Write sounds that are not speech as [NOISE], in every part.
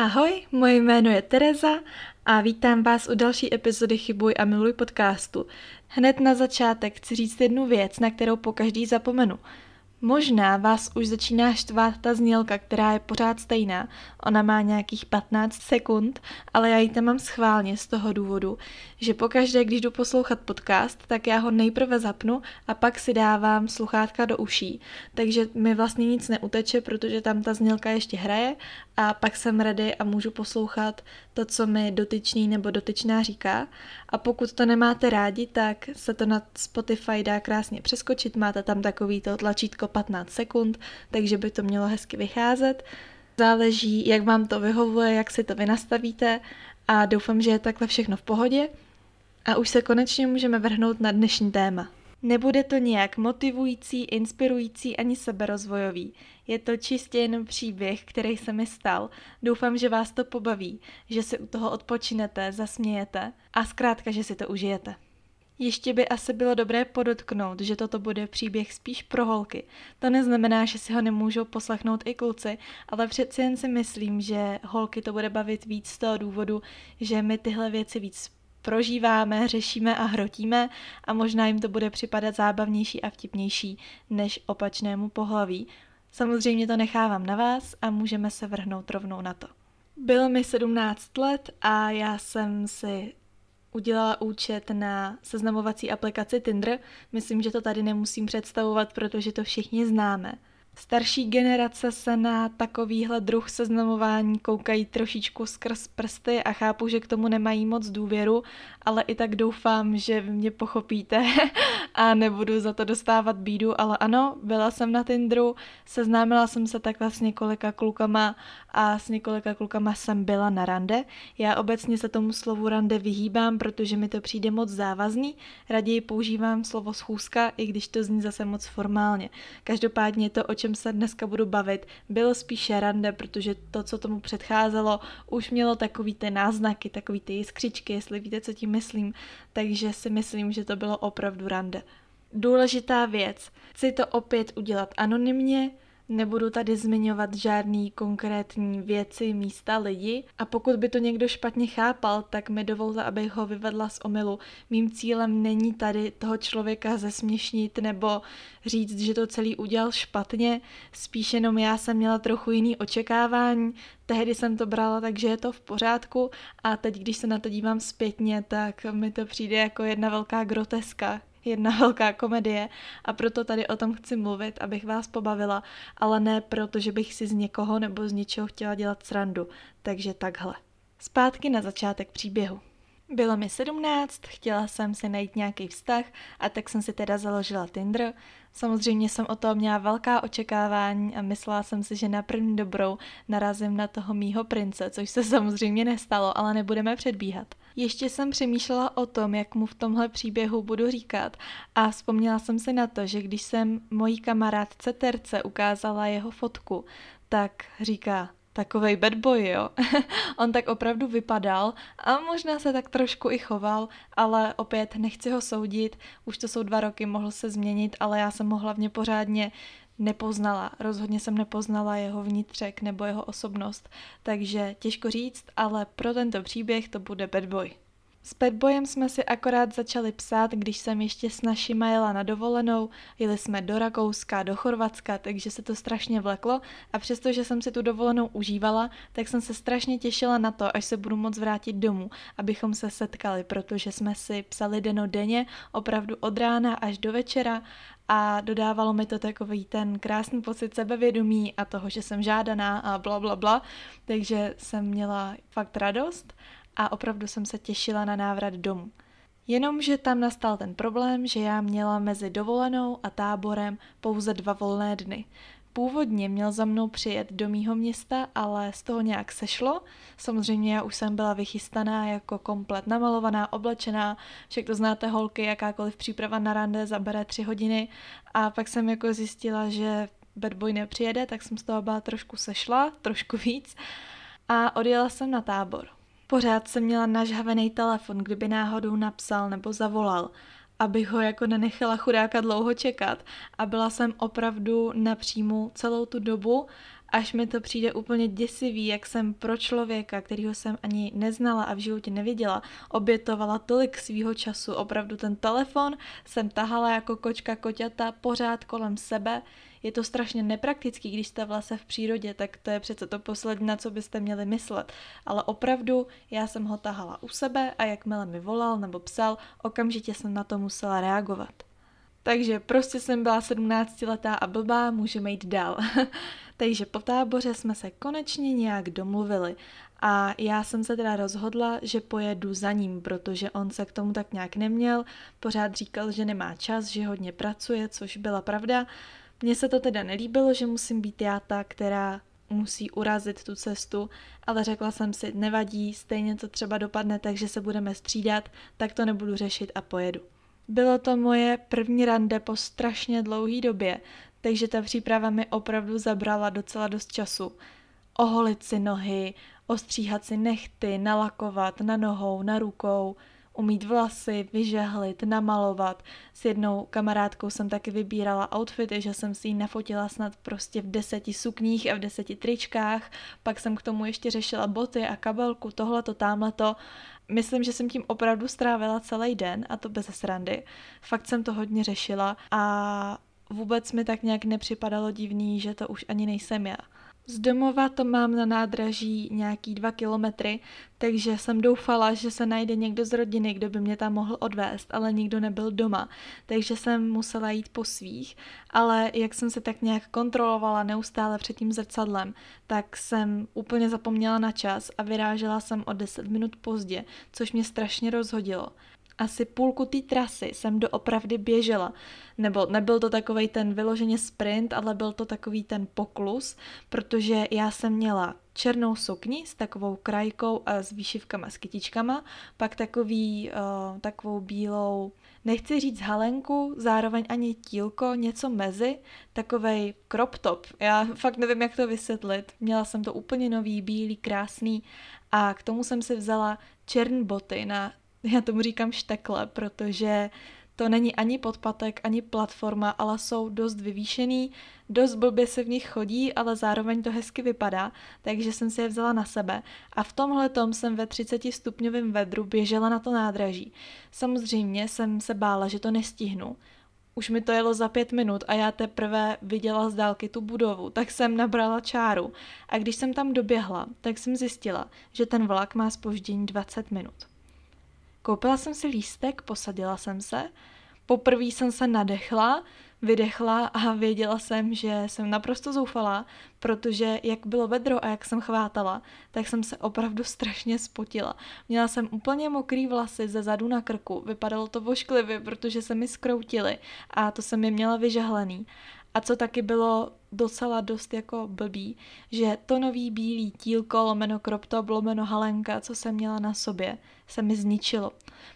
Ahoj, moje jméno je Tereza a vítám vás u další epizody Chybuj a miluj podcastu. Hned na začátek chci říct jednu věc, na kterou po každý zapomenu – Možná vás už začíná štvát ta znělka, která je pořád stejná. Ona má nějakých 15 sekund, ale já ji tam mám schválně z toho důvodu, že pokaždé, když jdu poslouchat podcast, tak já ho nejprve zapnu a pak si dávám sluchátka do uší. Takže mi vlastně nic neuteče, protože tam ta znělka ještě hraje a pak jsem ready a můžu poslouchat to, co mi dotyčný nebo dotyčná říká. A pokud to nemáte rádi, tak se to na Spotify dá krásně přeskočit. Máte tam takový to tlačítko 15 sekund, takže by to mělo hezky vycházet. Záleží, jak vám to vyhovuje, jak si to vy nastavíte a doufám, že je takhle všechno v pohodě. A už se konečně můžeme vrhnout na dnešní téma. Nebude to nějak motivující, inspirující ani seberozvojový. Je to čistě jenom příběh, který se mi stal. Doufám, že vás to pobaví, že si u toho odpočinete, zasmějete a zkrátka, že si to užijete. Ještě by asi bylo dobré podotknout, že toto bude příběh spíš pro holky. To neznamená, že si ho nemůžou poslechnout i kluci, ale přeci jen si myslím, že holky to bude bavit víc z toho důvodu, že my tyhle věci víc prožíváme, řešíme a hrotíme a možná jim to bude připadat zábavnější a vtipnější než opačnému pohlaví. Samozřejmě to nechávám na vás a můžeme se vrhnout rovnou na to. Bylo mi 17 let a já jsem si udělala účet na seznamovací aplikaci Tinder. Myslím, že to tady nemusím představovat, protože to všichni známe. Starší generace se na takovýhle druh seznamování koukají trošičku skrz prsty a chápu, že k tomu nemají moc důvěru, ale i tak doufám, že vy mě pochopíte [LAUGHS] a nebudu za to dostávat bídu, ale ano, byla jsem na Tinderu, seznámila jsem se takhle s několika klukama a s několika klukama jsem byla na rande. Já obecně se tomu slovu rande vyhýbám, protože mi to přijde moc závazný, raději používám slovo schůzka, i když to zní zase moc formálně. Každopádně to, o čem se dneska budu bavit, bylo spíše rande, protože to, co tomu předcházelo, už mělo takový ty náznaky, takový ty jiskřičky, jestli víte, co tím myslím, takže si myslím, že to bylo opravdu rande. Důležitá věc. Chci to opět udělat anonymně, Nebudu tady zmiňovat žádný konkrétní věci, místa, lidi. A pokud by to někdo špatně chápal, tak mi dovolte, abych ho vyvedla z omylu. Mým cílem není tady toho člověka zesměšnit nebo říct, že to celý udělal špatně, spíš jenom já jsem měla trochu jiný očekávání, tehdy jsem to brala tak, že je to v pořádku. A teď, když se na to dívám zpětně, tak mi to přijde jako jedna velká groteska, jedna [LAUGHS] velká komedie a proto tady o tom chci mluvit, abych vás pobavila, ale ne proto, že bych si z někoho nebo z něčeho chtěla dělat srandu. Takže takhle. Zpátky na začátek příběhu. Bylo mi 17, chtěla jsem si najít nějaký vztah a tak jsem si teda založila Tinder. Samozřejmě jsem o tom měla velká očekávání a myslela jsem si, že na první dobrou narazím na toho mýho prince, což se samozřejmě nestalo, ale nebudeme předbíhat. Ještě jsem přemýšlela o tom, jak mu v tomhle příběhu budu říkat a vzpomněla jsem si na to, že když jsem mojí kamarádce Terce ukázala jeho fotku, tak říká, takovej bad boy, jo. [LAUGHS] On tak opravdu vypadal a možná se tak trošku i choval, ale opět nechci ho soudit, už to jsou dva roky, mohl se změnit, ale já jsem ho hlavně pořádně nepoznala. Rozhodně jsem nepoznala jeho vnitřek nebo jeho osobnost, takže těžko říct, ale pro tento příběh to bude bad boy. S Petbojem jsme si akorát začali psát, když jsem ještě s našima jela na dovolenou, jeli jsme do Rakouska, do Chorvatska, takže se to strašně vleklo. A přestože jsem si tu dovolenou užívala, tak jsem se strašně těšila na to, až se budu moc vrátit domů, abychom se setkali, protože jsme si psali deno denně, opravdu od rána až do večera. A dodávalo mi to takový ten krásný pocit sebevědomí a toho, že jsem žádaná a bla bla bla, takže jsem měla fakt radost a opravdu jsem se těšila na návrat domů. Jenomže tam nastal ten problém, že já měla mezi dovolenou a táborem pouze dva volné dny. Původně měl za mnou přijet do mýho města, ale z toho nějak sešlo. Samozřejmě já už jsem byla vychystaná jako komplet namalovaná, oblečená, to znáte holky, jakákoliv příprava na rande zabere tři hodiny a pak jsem jako zjistila, že bad boy nepřijede, tak jsem z toho byla trošku sešla, trošku víc a odjela jsem na tábor. Pořád jsem měla nažhavený telefon, kdyby náhodou napsal nebo zavolal, abych ho jako nenechala chudáka dlouho čekat a byla jsem opravdu napřímo celou tu dobu až mi to přijde úplně děsivý, jak jsem pro člověka, kterýho jsem ani neznala a v životě neviděla, obětovala tolik svýho času. Opravdu ten telefon jsem tahala jako kočka koťata pořád kolem sebe. Je to strašně nepraktický, když jste vlastně v přírodě, tak to je přece to poslední, na co byste měli myslet. Ale opravdu já jsem ho tahala u sebe a jakmile mi volal nebo psal, okamžitě jsem na to musela reagovat. Takže prostě jsem byla 17 letá a blbá, můžeme jít dál. [LAUGHS] Takže po táboře jsme se konečně nějak domluvili a já jsem se teda rozhodla, že pojedu za ním, protože on se k tomu tak nějak neměl, pořád říkal, že nemá čas, že hodně pracuje, což byla pravda. Mně se to teda nelíbilo, že musím být já ta, která musí urazit tu cestu, ale řekla jsem si, nevadí, stejně to třeba dopadne, takže se budeme střídat, tak to nebudu řešit a pojedu. Bylo to moje první rande po strašně dlouhé době, takže ta příprava mi opravdu zabrala docela dost času. Oholit si nohy, ostříhat si nechty, nalakovat na nohou, na rukou, umít vlasy, vyžehlit, namalovat. S jednou kamarádkou jsem taky vybírala outfity, že jsem si ji nafotila snad prostě v deseti sukních a v deseti tričkách, pak jsem k tomu ještě řešila boty a kabelku, tohleto, tamhleto. Myslím, že jsem tím opravdu strávila celý den a to bez srandy. Fakt jsem to hodně řešila a vůbec mi tak nějak nepřipadalo divný, že to už ani nejsem já. Z domova to mám na nádraží nějaký dva kilometry, takže jsem doufala, že se najde někdo z rodiny, kdo by mě tam mohl odvést, ale nikdo nebyl doma, takže jsem musela jít po svých. Ale jak jsem se tak nějak kontrolovala neustále před tím zrcadlem, tak jsem úplně zapomněla na čas a vyrážela jsem o 10 minut pozdě, což mě strašně rozhodilo asi půlku té trasy jsem doopravdy běžela. Nebo nebyl to takový ten vyloženě sprint, ale byl to takový ten poklus, protože já jsem měla černou sukni s takovou krajkou a s výšivkama, s kytičkama, pak takový, uh, takovou bílou, nechci říct halenku, zároveň ani tílko, něco mezi, takovej crop top. Já fakt nevím, jak to vysvětlit. Měla jsem to úplně nový, bílý, krásný a k tomu jsem si vzala černé boty na já tomu říkám štekle, protože to není ani podpatek, ani platforma, ale jsou dost vyvýšený, dost blbě se v nich chodí, ale zároveň to hezky vypadá, takže jsem si je vzala na sebe a v tomhle tom jsem ve 30 stupňovém vedru běžela na to nádraží. Samozřejmě jsem se bála, že to nestihnu, už mi to jelo za pět minut a já teprve viděla z dálky tu budovu, tak jsem nabrala čáru a když jsem tam doběhla, tak jsem zjistila, že ten vlak má spoždění 20 minut. Koupila jsem si lístek, posadila jsem se. Poprvé jsem se nadechla, vydechla a věděla jsem, že jsem naprosto zoufala, protože jak bylo vedro a jak jsem chvátala, tak jsem se opravdu strašně spotila. Měla jsem úplně mokrý vlasy ze zadu na krku, vypadalo to vošklivě, protože se mi skroutily a to jsem je měla vyžahlený. A co taky bylo docela dost jako blbý, že to nový bílý tílko, lomeno crop top, lomeno halenka, co jsem měla na sobě, se mi zničilo,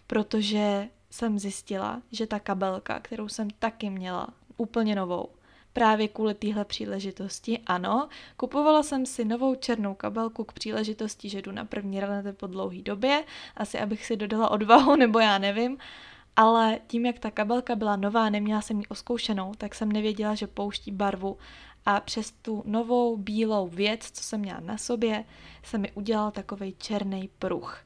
protože jsem zjistila, že ta kabelka, kterou jsem taky měla, úplně novou, právě kvůli téhle příležitosti, ano, kupovala jsem si novou černou kabelku k příležitosti, že jdu na první ranete po dlouhé době, asi abych si dodala odvahu, [LAUGHS] nebo já nevím, ale tím, jak ta kabelka byla nová, neměla jsem ji oskoušenou, tak jsem nevěděla, že pouští barvu a přes tu novou bílou věc, co jsem měla na sobě, se mi udělal takový černý pruh.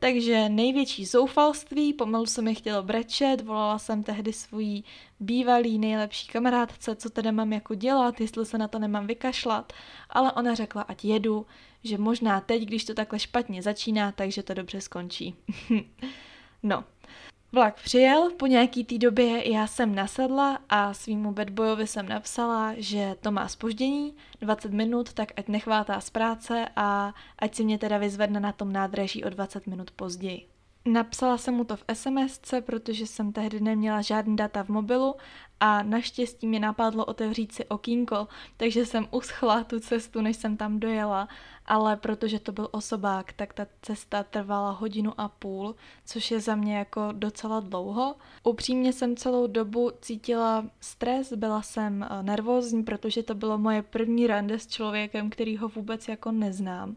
Takže největší zoufalství, pomalu se mi chtělo brečet, volala jsem tehdy svůj bývalý nejlepší kamarádce, co tedy mám jako dělat, jestli se na to nemám vykašlat, ale ona řekla, ať jedu, že možná teď, když to takhle špatně začíná, takže to dobře skončí. [LAUGHS] no, Vlak přijel, po nějaký té době já jsem nasedla a svýmu bedbojovi jsem napsala, že to má spoždění, 20 minut, tak ať nechvátá z práce a ať si mě teda vyzvedne na tom nádraží o 20 minut později. Napsala jsem mu to v SMSce, protože jsem tehdy neměla žádný data v mobilu a naštěstí mi napadlo otevřít si okýnko, takže jsem uschla tu cestu, než jsem tam dojela, ale protože to byl osobák, tak ta cesta trvala hodinu a půl, což je za mě jako docela dlouho. Upřímně jsem celou dobu cítila stres, byla jsem eh, nervózní, protože to bylo moje první rande s člověkem, který ho vůbec jako neznám.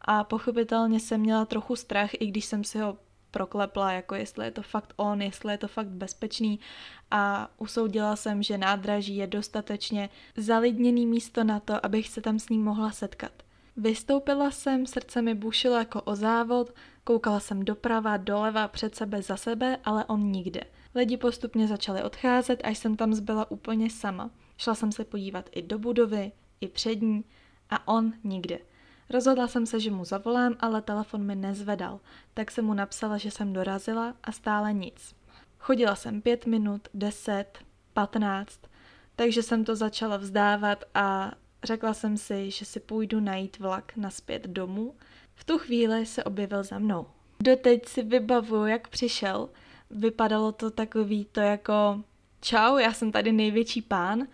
A pochopitelně jsem měla trochu strach, i když jsem si ho proklepla, jako jestli je to fakt on, jestli je to fakt bezpečný a usoudila jsem, že nádraží je dostatečně zalidněný místo na to, abych se tam s ním mohla setkat. Vystoupila jsem, srdce mi bušilo jako o závod, koukala jsem doprava, doleva, před sebe, za sebe, ale on nikde. Lidi postupně začali odcházet, až jsem tam zbyla úplně sama. Šla jsem se podívat i do budovy, i před ní a on nikde. Rozhodla jsem se, že mu zavolám, ale telefon mi nezvedal, tak jsem mu napsala, že jsem dorazila a stále nic. Chodila jsem pět minut, deset, patnáct, takže jsem to začala vzdávat a řekla jsem si, že si půjdu najít vlak naspět domů. V tu chvíli se objevil za mnou. Doteď si vybavuju, jak přišel. Vypadalo to takový to jako čau, já jsem tady největší pán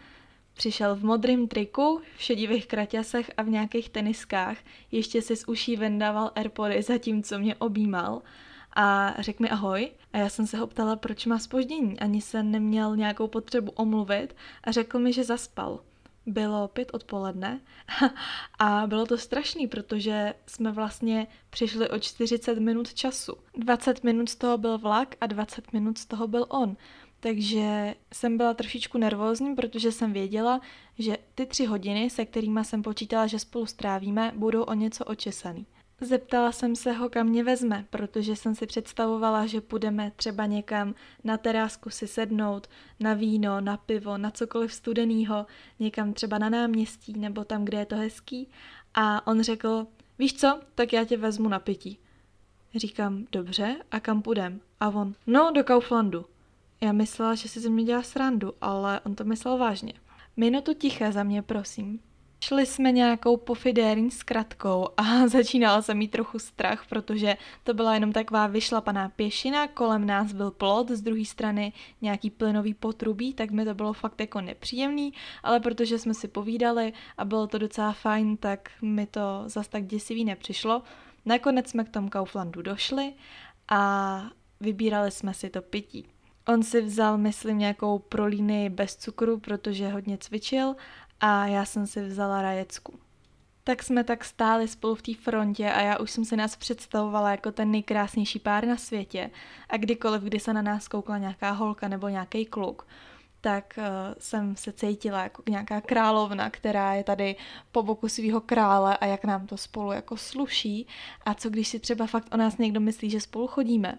Přišel v modrém triku, v šedivých kraťasech a v nějakých teniskách. Ještě si z uší vendával Airpody zatímco mě objímal a řekl mi ahoj. A já jsem se ho ptala, proč má spoždění. Ani se neměl nějakou potřebu omluvit a řekl mi, že zaspal. Bylo pět odpoledne [LAUGHS] a bylo to strašný, protože jsme vlastně přišli o 40 minut času. 20 minut z toho byl vlak a 20 minut z toho byl on. Takže jsem byla trošičku nervózní, protože jsem věděla, že ty tři hodiny, se kterými jsem počítala, že spolu strávíme, budou o něco očesaný. Zeptala jsem se ho, kam mě vezme, protože jsem si představovala, že půjdeme třeba někam na terásku si sednout, na víno, na pivo, na cokoliv studenýho, někam třeba na náměstí nebo tam, kde je to hezký. A on řekl, víš co, tak já tě vezmu na pití. Říkám, dobře, a kam půjdem? A on, no, do Kauflandu. Já myslela, že si ze mě dělá srandu, ale on to myslel vážně. Minutu tiché za mě, prosím. Šli jsme nějakou pofidérní zkratkou a [LAUGHS] začínala se mít trochu strach, protože to byla jenom taková vyšlapaná pěšina, kolem nás byl plot, z druhé strany nějaký plynový potrubí, tak mi to bylo fakt jako nepříjemný, ale protože jsme si povídali a bylo to docela fajn, tak mi to zas tak děsivý nepřišlo. Nakonec jsme k tomu Kauflandu došli a vybírali jsme si to pití. On si vzal, myslím, nějakou prolíny bez cukru, protože hodně cvičil a já jsem si vzala rajecku. Tak jsme tak stáli spolu v té frontě a já už jsem si nás představovala jako ten nejkrásnější pár na světě a kdykoliv, kdy se na nás koukla nějaká holka nebo nějaký kluk, tak uh, jsem se cítila jako nějaká královna, která je tady po boku svého krále a jak nám to spolu jako sluší a co když si třeba fakt o nás někdo myslí, že spolu chodíme.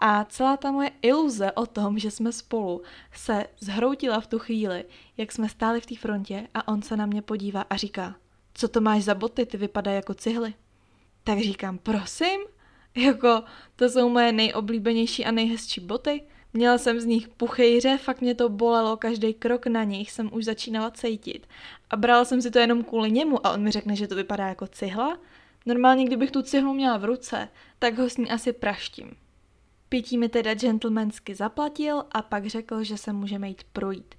A celá ta moje iluze o tom, že jsme spolu, se zhroutila v tu chvíli, jak jsme stáli v té frontě a on se na mě podívá a říká, co to máš za boty, ty vypadají jako cihly. Tak říkám, prosím, jako to jsou moje nejoblíbenější a nejhezčí boty. Měla jsem z nich puchejře, fakt mě to bolelo, každý krok na nich jsem už začínala cítit. A brala jsem si to jenom kvůli němu a on mi řekne, že to vypadá jako cihla. Normálně, kdybych tu cihlu měla v ruce, tak ho s ní asi praštím. Pití mi teda gentlemansky zaplatil a pak řekl, že se můžeme jít projít.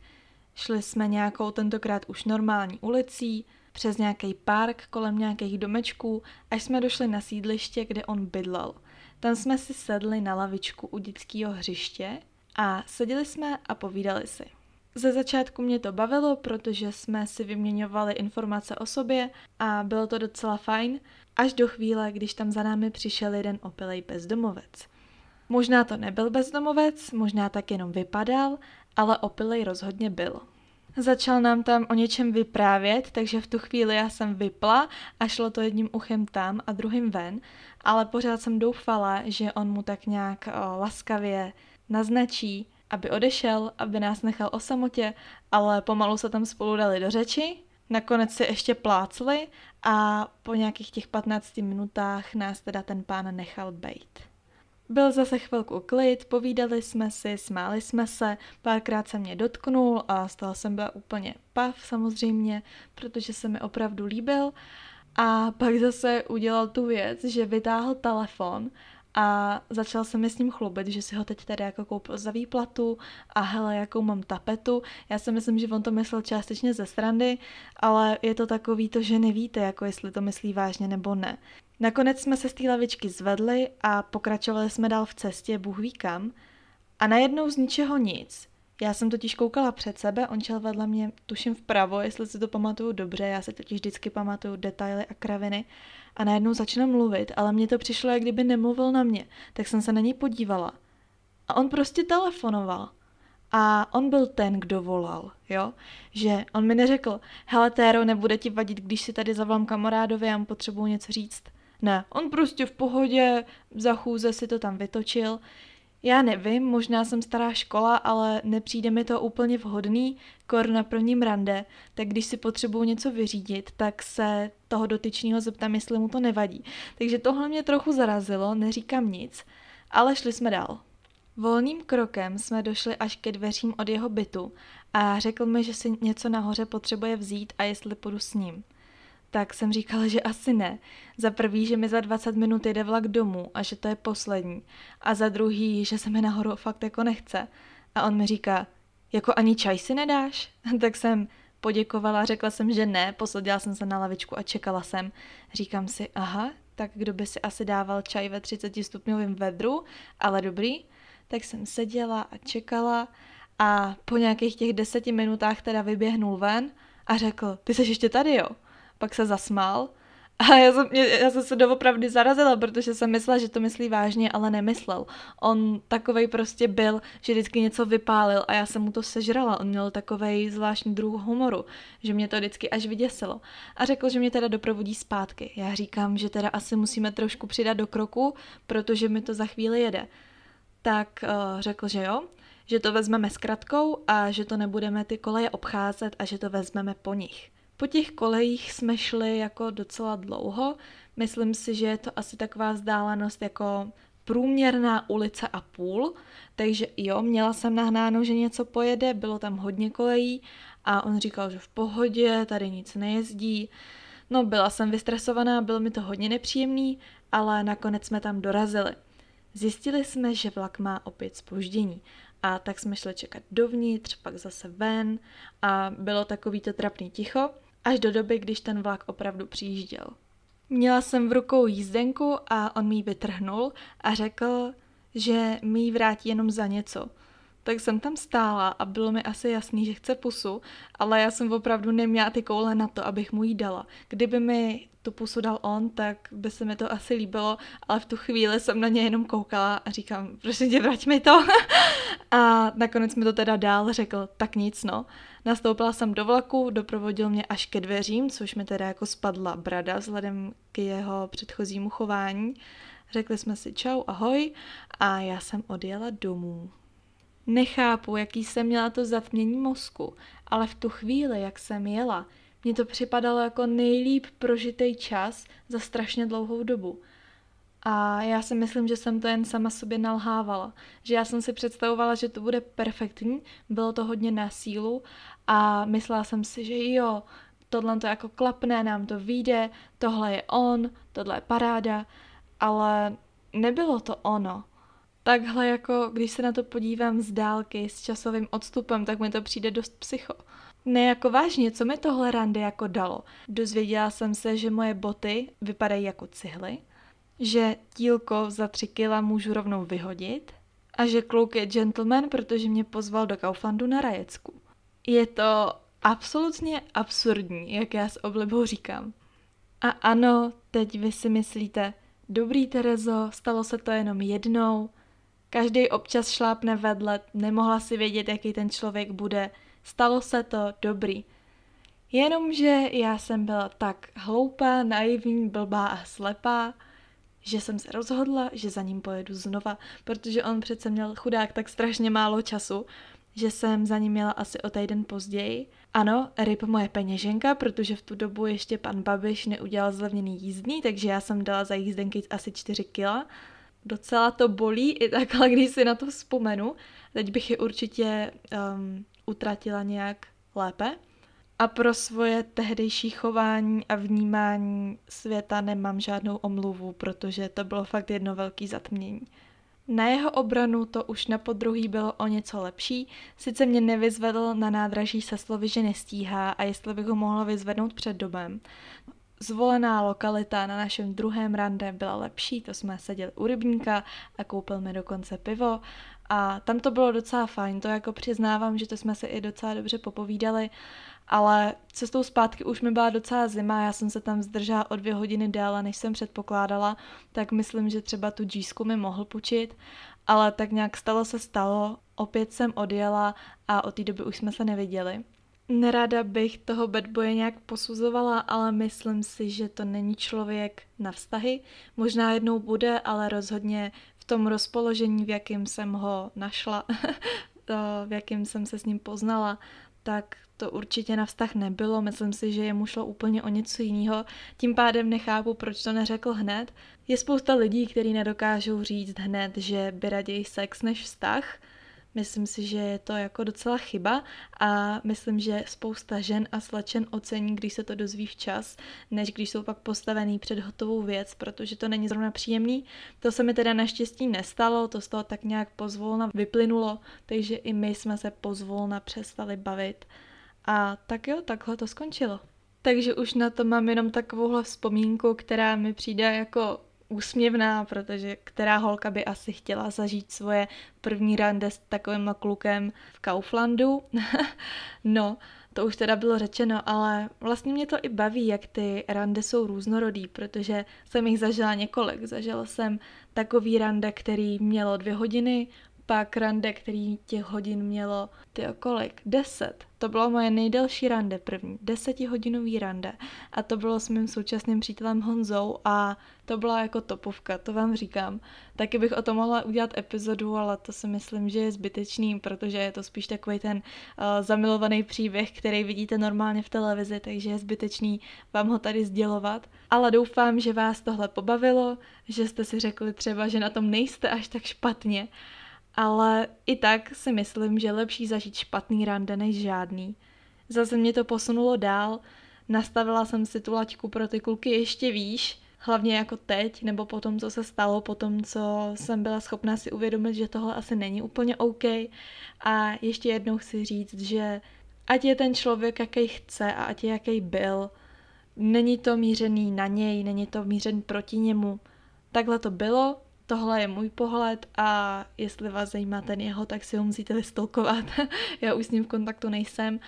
Šli jsme nějakou tentokrát už normální ulicí, přes nějaký park kolem nějakých domečků, až jsme došli na sídliště, kde on bydlel. Tam jsme si sedli na lavičku u dětského hřiště a seděli jsme a povídali si. Ze začátku mě to bavilo, protože jsme si vyměňovali informace o sobě a bylo to docela fajn, až do chvíle, když tam za námi přišel jeden opilej bezdomovec. Možná to nebyl bezdomovec, možná tak jenom vypadal, ale opilej rozhodně byl. Začal nám tam o něčem vyprávět, takže v tu chvíli já jsem vypla a šlo to jedním uchem tam a druhým ven, ale pořád jsem doufala, že on mu tak nějak o, laskavě naznačí, aby odešel, aby nás nechal o samotě, ale pomalu se tam spolu dali do řeči. Nakonec si ještě plácli a po nějakých těch 15 minutách nás teda ten pán nechal bejt. Byl zase chvilku klid, povídali jsme si, smáli jsme se, párkrát se mě dotknul a stal jsem byla úplně pav samozřejmě, protože se mi opravdu líbil. A pak zase udělal tu věc, že vytáhl telefon a začal se mi s ním chlubit, že si ho teď tady jako koupil za výplatu a hele, jakou mám tapetu. Já si myslím, že on to myslel částečně ze srandy, ale je to takový to, že nevíte, jako jestli to myslí vážně nebo ne. Nakonec jsme se z té lavičky zvedli a pokračovali jsme dál v cestě, Bůh ví kam. A najednou z ničeho nic Já jsem totiž koukala před sebe, on šel vedle mě, tuším vpravo, jestli si to pamatuju dobře, já si totiž vždycky pamatuju detaily a kraviny. A najednou začne mluvit, ale mně to přišlo, jak kdyby nemluvil na mě. Tak jsem se na něj podívala. A on prostě telefonoval. A on byl ten, kdo volal, jo? Že on mi neřekl, hele Téro, nebude ti vadit, když si tady zavolám kamarádovi, já mu potřebuji něco říct. Ne, on prostě v pohodě, za chůze si to tam vytočil. Já nevím, možná jsem stará škola, ale nepřijde mi to úplně vhodný, kor na prvním rande, tak když si potřebuju něco vyřídit, tak se toho dotyčního zeptám, jestli mu to nevadí. Takže tohle mě trochu zarazilo, neříkám nic, ale šli jsme dál. Volným krokem jsme došli až ke dveřím od jeho bytu a řekl mi, že si něco nahoře potřebuje vzít a jestli půjdu s ním. Tak jsem říkala, že asi ne. Za prvý, že mi za 20 minut jede vlak domů a že to je poslední. A za druhý, že se mi nahoru fakt jako nechce. A on mi říká, jako ani čaj si nedáš? [LAUGHS] tak jsem poděkovala, řekla jsem, že ne, posadila jsem se na lavičku a čekala jsem. Říkám si, aha, tak kdo by si asi dával čaj ve 30 stupňovém vedru, ale dobrý tak jsem seděla a čekala a po nějakých těch deseti minutách teda vyběhnul ven a řekl, ty jsi ještě tady, jo? Pak se zasmál a já jsem, já jsem se doopravdy zarazila, protože jsem myslela, že to myslí vážně, ale nemyslel. On takovej prostě byl, že vždycky něco vypálil a já jsem mu to sežrala. On měl takovej zvláštní druh humoru, že mě to vždycky až vyděsilo. A řekl, že mě teda doprovodí zpátky. Já říkám, že teda asi musíme trošku přidat do kroku, protože mi to za chvíli jede tak uh, řekl, že jo, že to vezmeme s kratkou a že to nebudeme ty koleje obcházet a že to vezmeme po nich. Po těch kolejích jsme šli jako docela dlouho. Myslím si, že je to asi taková vzdálenost jako průměrná ulice a půl, takže jo, měla jsem nahnáno, že něco pojede, bylo tam hodně kolejí a on říkal, že v pohodě, tady nic nejezdí. No, byla jsem vystresovaná, bylo mi to hodně nepříjemný, ale nakonec jsme tam dorazili. Zjistili jsme, že vlak má opět spoždění a tak jsme šli čekat dovnitř, pak zase ven a bylo takový to trapný ticho, až do doby, když ten vlak opravdu přijížděl. Měla jsem v rukou jízdenku a on mi ji vytrhnul a řekl, že mi ji vrátí jenom za něco. Tak jsem tam stála a bylo mi asi jasný, že chce pusu, ale já jsem opravdu neměla ty koule na to, abych mu ji dala. Kdyby mi tu pusu dal on, tak by se mi to asi líbilo, ale v tu chvíli jsem na ně jenom koukala a říkám, prosím tě, vrať mi to. [LAUGHS] a nakonec mi to teda dál řekl, tak nic no. Nastoupila jsem do vlaku, doprovodil mě až ke dveřím, což mi teda jako spadla brada vzhledem k jeho předchozímu chování. Řekli jsme si čau, ahoj a já jsem odjela domů. Nechápu, jaký jsem měla to zatmění mozku, ale v tu chvíli, jak jsem jela, mně to připadalo jako nejlíp prožitý čas za strašně dlouhou dobu. A já si myslím, že jsem to jen sama sobě nalhávala. Že já jsem si představovala, že to bude perfektní, bylo to hodně na sílu a myslela jsem si, že jo, tohle to jako klapne, nám to vyjde, tohle je on, tohle je paráda, ale nebylo to ono. Takhle jako, když se na to podívám z dálky, s časovým odstupem, tak mi to přijde dost psycho. Ne jako vážně, co mi tohle rande jako dalo? Dozvěděla jsem se, že moje boty vypadají jako cihly, že tílko za tři kila můžu rovnou vyhodit a že kluk je gentleman, protože mě pozval do Kauflandu na Rajecku. Je to absolutně absurdní, jak já s oblibou říkám. A ano, teď vy si myslíte, dobrý Terezo, stalo se to jenom jednou, každý občas šlápne vedle, nemohla si vědět, jaký ten člověk bude, Stalo se to dobrý. Jenomže já jsem byla tak hloupá, naivní, blbá a slepá, že jsem se rozhodla, že za ním pojedu znova, protože on přece měl chudák tak strašně málo času, že jsem za ním měla asi o týden později. Ano, ryb moje peněženka, protože v tu dobu ještě pan Babiš neudělal zlevněný jízdný, takže já jsem dala za jízdenky asi 4 kila. Docela to bolí i takhle, [LAUGHS] když si na to vzpomenu. Teď bych je určitě um, utratila nějak lépe. A pro svoje tehdejší chování a vnímání světa nemám žádnou omluvu, protože to bylo fakt jedno velký zatmění. Na jeho obranu to už na podruhý bylo o něco lepší, sice mě nevyzvedl na nádraží se slovy, že nestíhá a jestli bych ho mohla vyzvednout před domem. Zvolená lokalita na našem druhém rande byla lepší, to jsme seděli u rybníka a koupil mi dokonce pivo A tam to bylo docela fajn, to jako přiznávám, že to jsme se i docela dobře popovídali, ale cestou zpátky už mi byla docela zima, já jsem se tam zdržela o dvě hodiny déle, než jsem předpokládala, tak myslím, že třeba tu džísku mi mohl pučit, ale tak nějak stalo se stalo, opět jsem odjela a od té doby už jsme se neviděli. Nerada bych toho boye nějak posuzovala, ale myslím si, že to není člověk na vztahy. Možná jednou bude, ale rozhodně v tom rozpoložení, v jakém jsem ho našla, [LAUGHS] v jakém jsem se s ním poznala, tak to určitě na vztah nebylo. Myslím si, že jemu šlo úplně o něco jiného. Tím pádem nechápu, proč to neřekl hned. Je spousta lidí, kteří nedokážou říct hned, že by raději sex než vztah. Myslím si, že je to jako docela chyba a myslím, že spousta žen a slečen ocení, když se to dozví včas, než když jsou pak postavený před hotovou věc, protože to není zrovna příjemný. To se mi teda naštěstí nestalo, to z toho tak nějak pozvolna vyplynulo, takže i my jsme se pozvolna přestali bavit. A tak jo, takhle to skončilo. Takže už na to mám jenom takovouhle vzpomínku, která mi přijde jako úsměvná, protože která holka by asi chtěla zažít svoje první rande s takovým klukem v Kauflandu. [LAUGHS] no, to už teda bylo řečeno, ale vlastně mě to i baví, jak ty rande jsou různorodý, protože jsem jich zažila několik. Zažila jsem takový rande, který mělo dvě hodiny, pak rande, který těch hodin mělo, ty kolik? Deset. To bylo moje nejdelší rande první, desetihodinový rande. A to bylo s mým současným přítelem Honzou a to byla jako topovka, to vám říkám. Taky bych o tom mohla udělat epizodu, ale to si myslím, že je zbytečný, protože je to spíš takový ten uh, zamilovaný příběh, který vidíte normálně v televizi, takže je zbytečný vám ho tady sdělovat. Ale doufám, že vás tohle pobavilo, že jste si řekli třeba, že na tom nejste až tak špatně ale i tak si myslím, že lepší zažít špatný rande než žádný. Zase mě to posunulo dál, nastavila jsem si tu laťku pro ty kluky ještě výš, hlavně jako teď, nebo po tom, co se stalo, po tom, co jsem byla schopná si uvědomit, že tohle asi není úplně OK. A ještě jednou chci říct, že ať je ten člověk, jaký chce a ať je jaký byl, není to mířený na něj, není to mířený proti němu. Takhle to bylo, tohle je můj pohled a jestli vás zajímá ten jeho, tak si ho musíte vystolkovat. [LAUGHS] Já už s ním v kontaktu nejsem,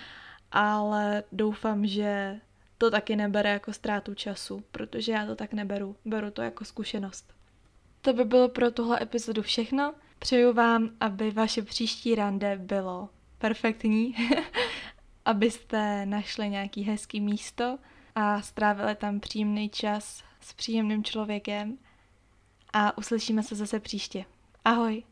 ale doufám, že to taky nebere jako ztrátu času, protože já to tak neberu. Beru to jako zkušenost. To by bylo pro tuhle epizodu všechno. Přeju vám, aby vaše příští rande bylo perfektní, [LAUGHS] abyste našli nějaký hezký místo a strávili tam příjemný čas s příjemným člověkem a uslyšíme se zase příště. Ahoj!